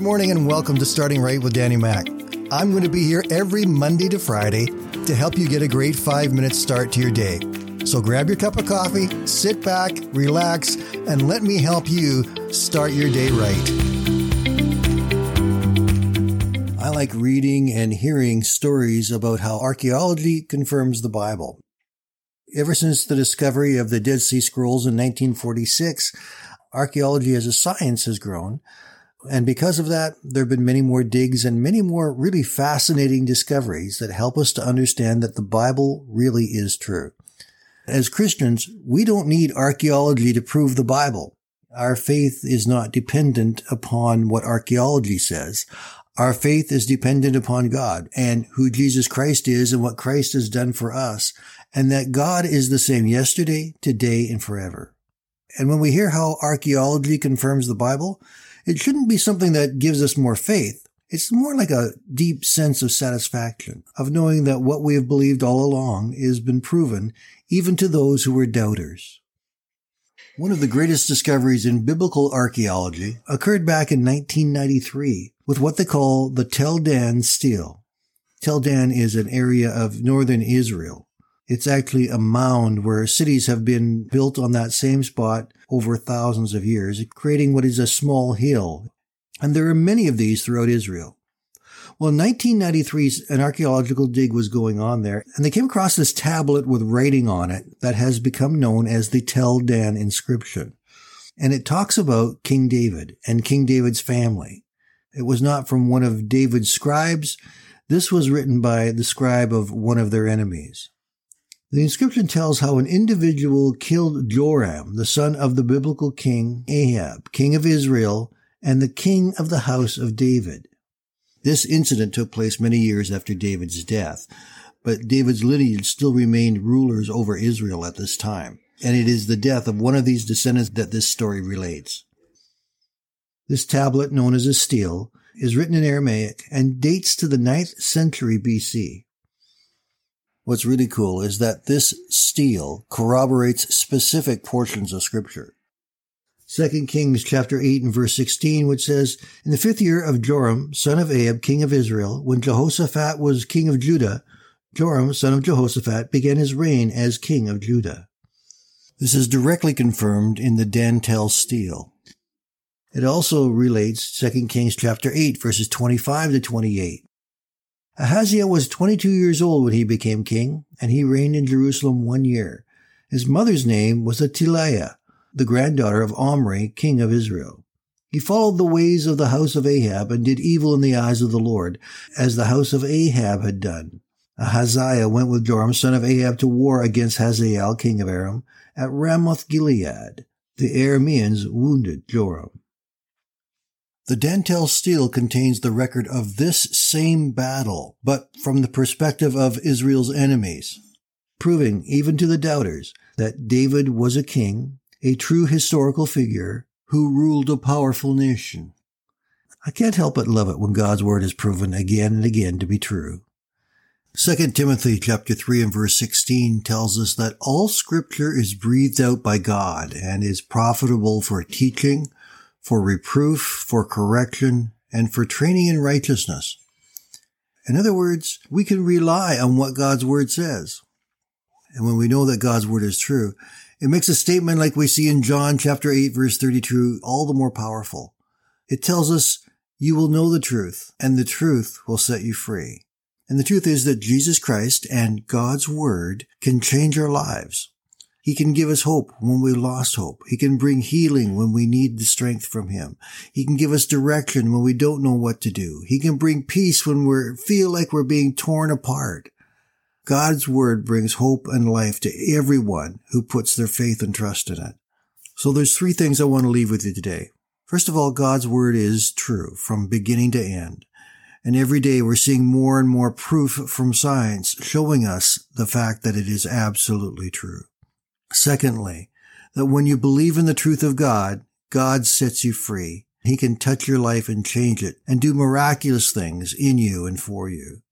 Good morning and welcome to Starting Right with Danny Mac. I'm going to be here every Monday to Friday to help you get a great five minute start to your day. So grab your cup of coffee, sit back, relax, and let me help you start your day right. I like reading and hearing stories about how archaeology confirms the Bible. Ever since the discovery of the Dead Sea Scrolls in 1946, archaeology as a science has grown. And because of that, there have been many more digs and many more really fascinating discoveries that help us to understand that the Bible really is true. As Christians, we don't need archaeology to prove the Bible. Our faith is not dependent upon what archaeology says. Our faith is dependent upon God and who Jesus Christ is and what Christ has done for us, and that God is the same yesterday, today, and forever. And when we hear how archaeology confirms the Bible, it shouldn't be something that gives us more faith. It's more like a deep sense of satisfaction, of knowing that what we have believed all along has been proven, even to those who were doubters. One of the greatest discoveries in biblical archaeology occurred back in 1993 with what they call the Tel Dan stele. Tel Dan is an area of northern Israel. It's actually a mound where cities have been built on that same spot over thousands of years, creating what is a small hill. And there are many of these throughout Israel. Well, in 1993, an archaeological dig was going on there, and they came across this tablet with writing on it that has become known as the Tel Dan inscription. And it talks about King David and King David's family. It was not from one of David's scribes. This was written by the scribe of one of their enemies. The inscription tells how an individual killed Joram, the son of the biblical king Ahab, king of Israel, and the king of the house of David. This incident took place many years after David's death, but David's lineage still remained rulers over Israel at this time, and it is the death of one of these descendants that this story relates. This tablet, known as a stele, is written in Aramaic and dates to the 9th century BC. What's really cool is that this stele corroborates specific portions of scripture. 2 Kings chapter 8 and verse 16, which says, In the fifth year of Joram, son of Ahab, king of Israel, when Jehoshaphat was king of Judah, Joram, son of Jehoshaphat, began his reign as king of Judah. This is directly confirmed in the Dan Tel stele. It also relates 2 Kings chapter 8 verses 25 to 28. Ahaziah was 22 years old when he became king, and he reigned in Jerusalem one year. His mother's name was Athaliah, the granddaughter of Omri, king of Israel. He followed the ways of the house of Ahab and did evil in the eyes of the Lord, as the house of Ahab had done. Ahaziah went with Joram, son of Ahab, to war against Hazael, king of Aram, at Ramoth Gilead. The Arameans wounded Joram. The Dan Tel stele contains the record of this same battle, but from the perspective of Israel's enemies, proving, even to the doubters, that David was a king, a true historical figure, who ruled a powerful nation. I can't help but love it when God's word is proven again and again to be true. 2 Timothy chapter 3 and verse 16 tells us that all scripture is breathed out by God and is profitable for teaching, for reproof, for correction, and for training in righteousness. In other words, we can rely on what God's word says. And when we know that God's word is true, it makes a statement like we see in John chapter 8 verse 32 all the more powerful. It tells us, you will know the truth and the truth will set you free. And the truth is that Jesus Christ and God's word can change our lives. He can give us hope when we lost hope. He can bring healing when we need the strength from Him. He can give us direction when we don't know what to do. He can bring peace when we feel like we're being torn apart. God's word brings hope and life to everyone who puts their faith and trust in it. So there's three things I want to leave with you today. First of all, God's word is true from beginning to end. And every day we're seeing more and more proof from science showing us the fact that it is absolutely true. Secondly, that when you believe in the truth of God, God sets you free. He can touch your life and change it and do miraculous things in you and for you.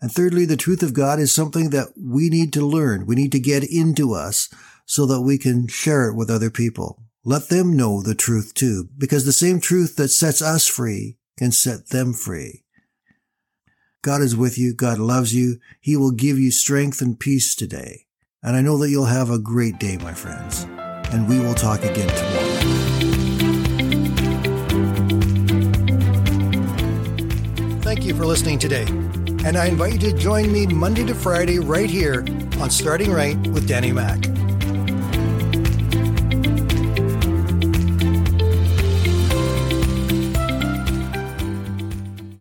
And thirdly, the truth of God is something that we need to learn. We need to get into us so that we can share it with other people. let them know the truth too, because the same truth that sets us free can set them free. God is with you. God loves you. He will give you strength and peace today. And I know that you'll have a great day, my friends. And we will talk again tomorrow. Thank you for listening today. And I invite you to join me Monday to Friday right here on Starting Right with Danny Mack.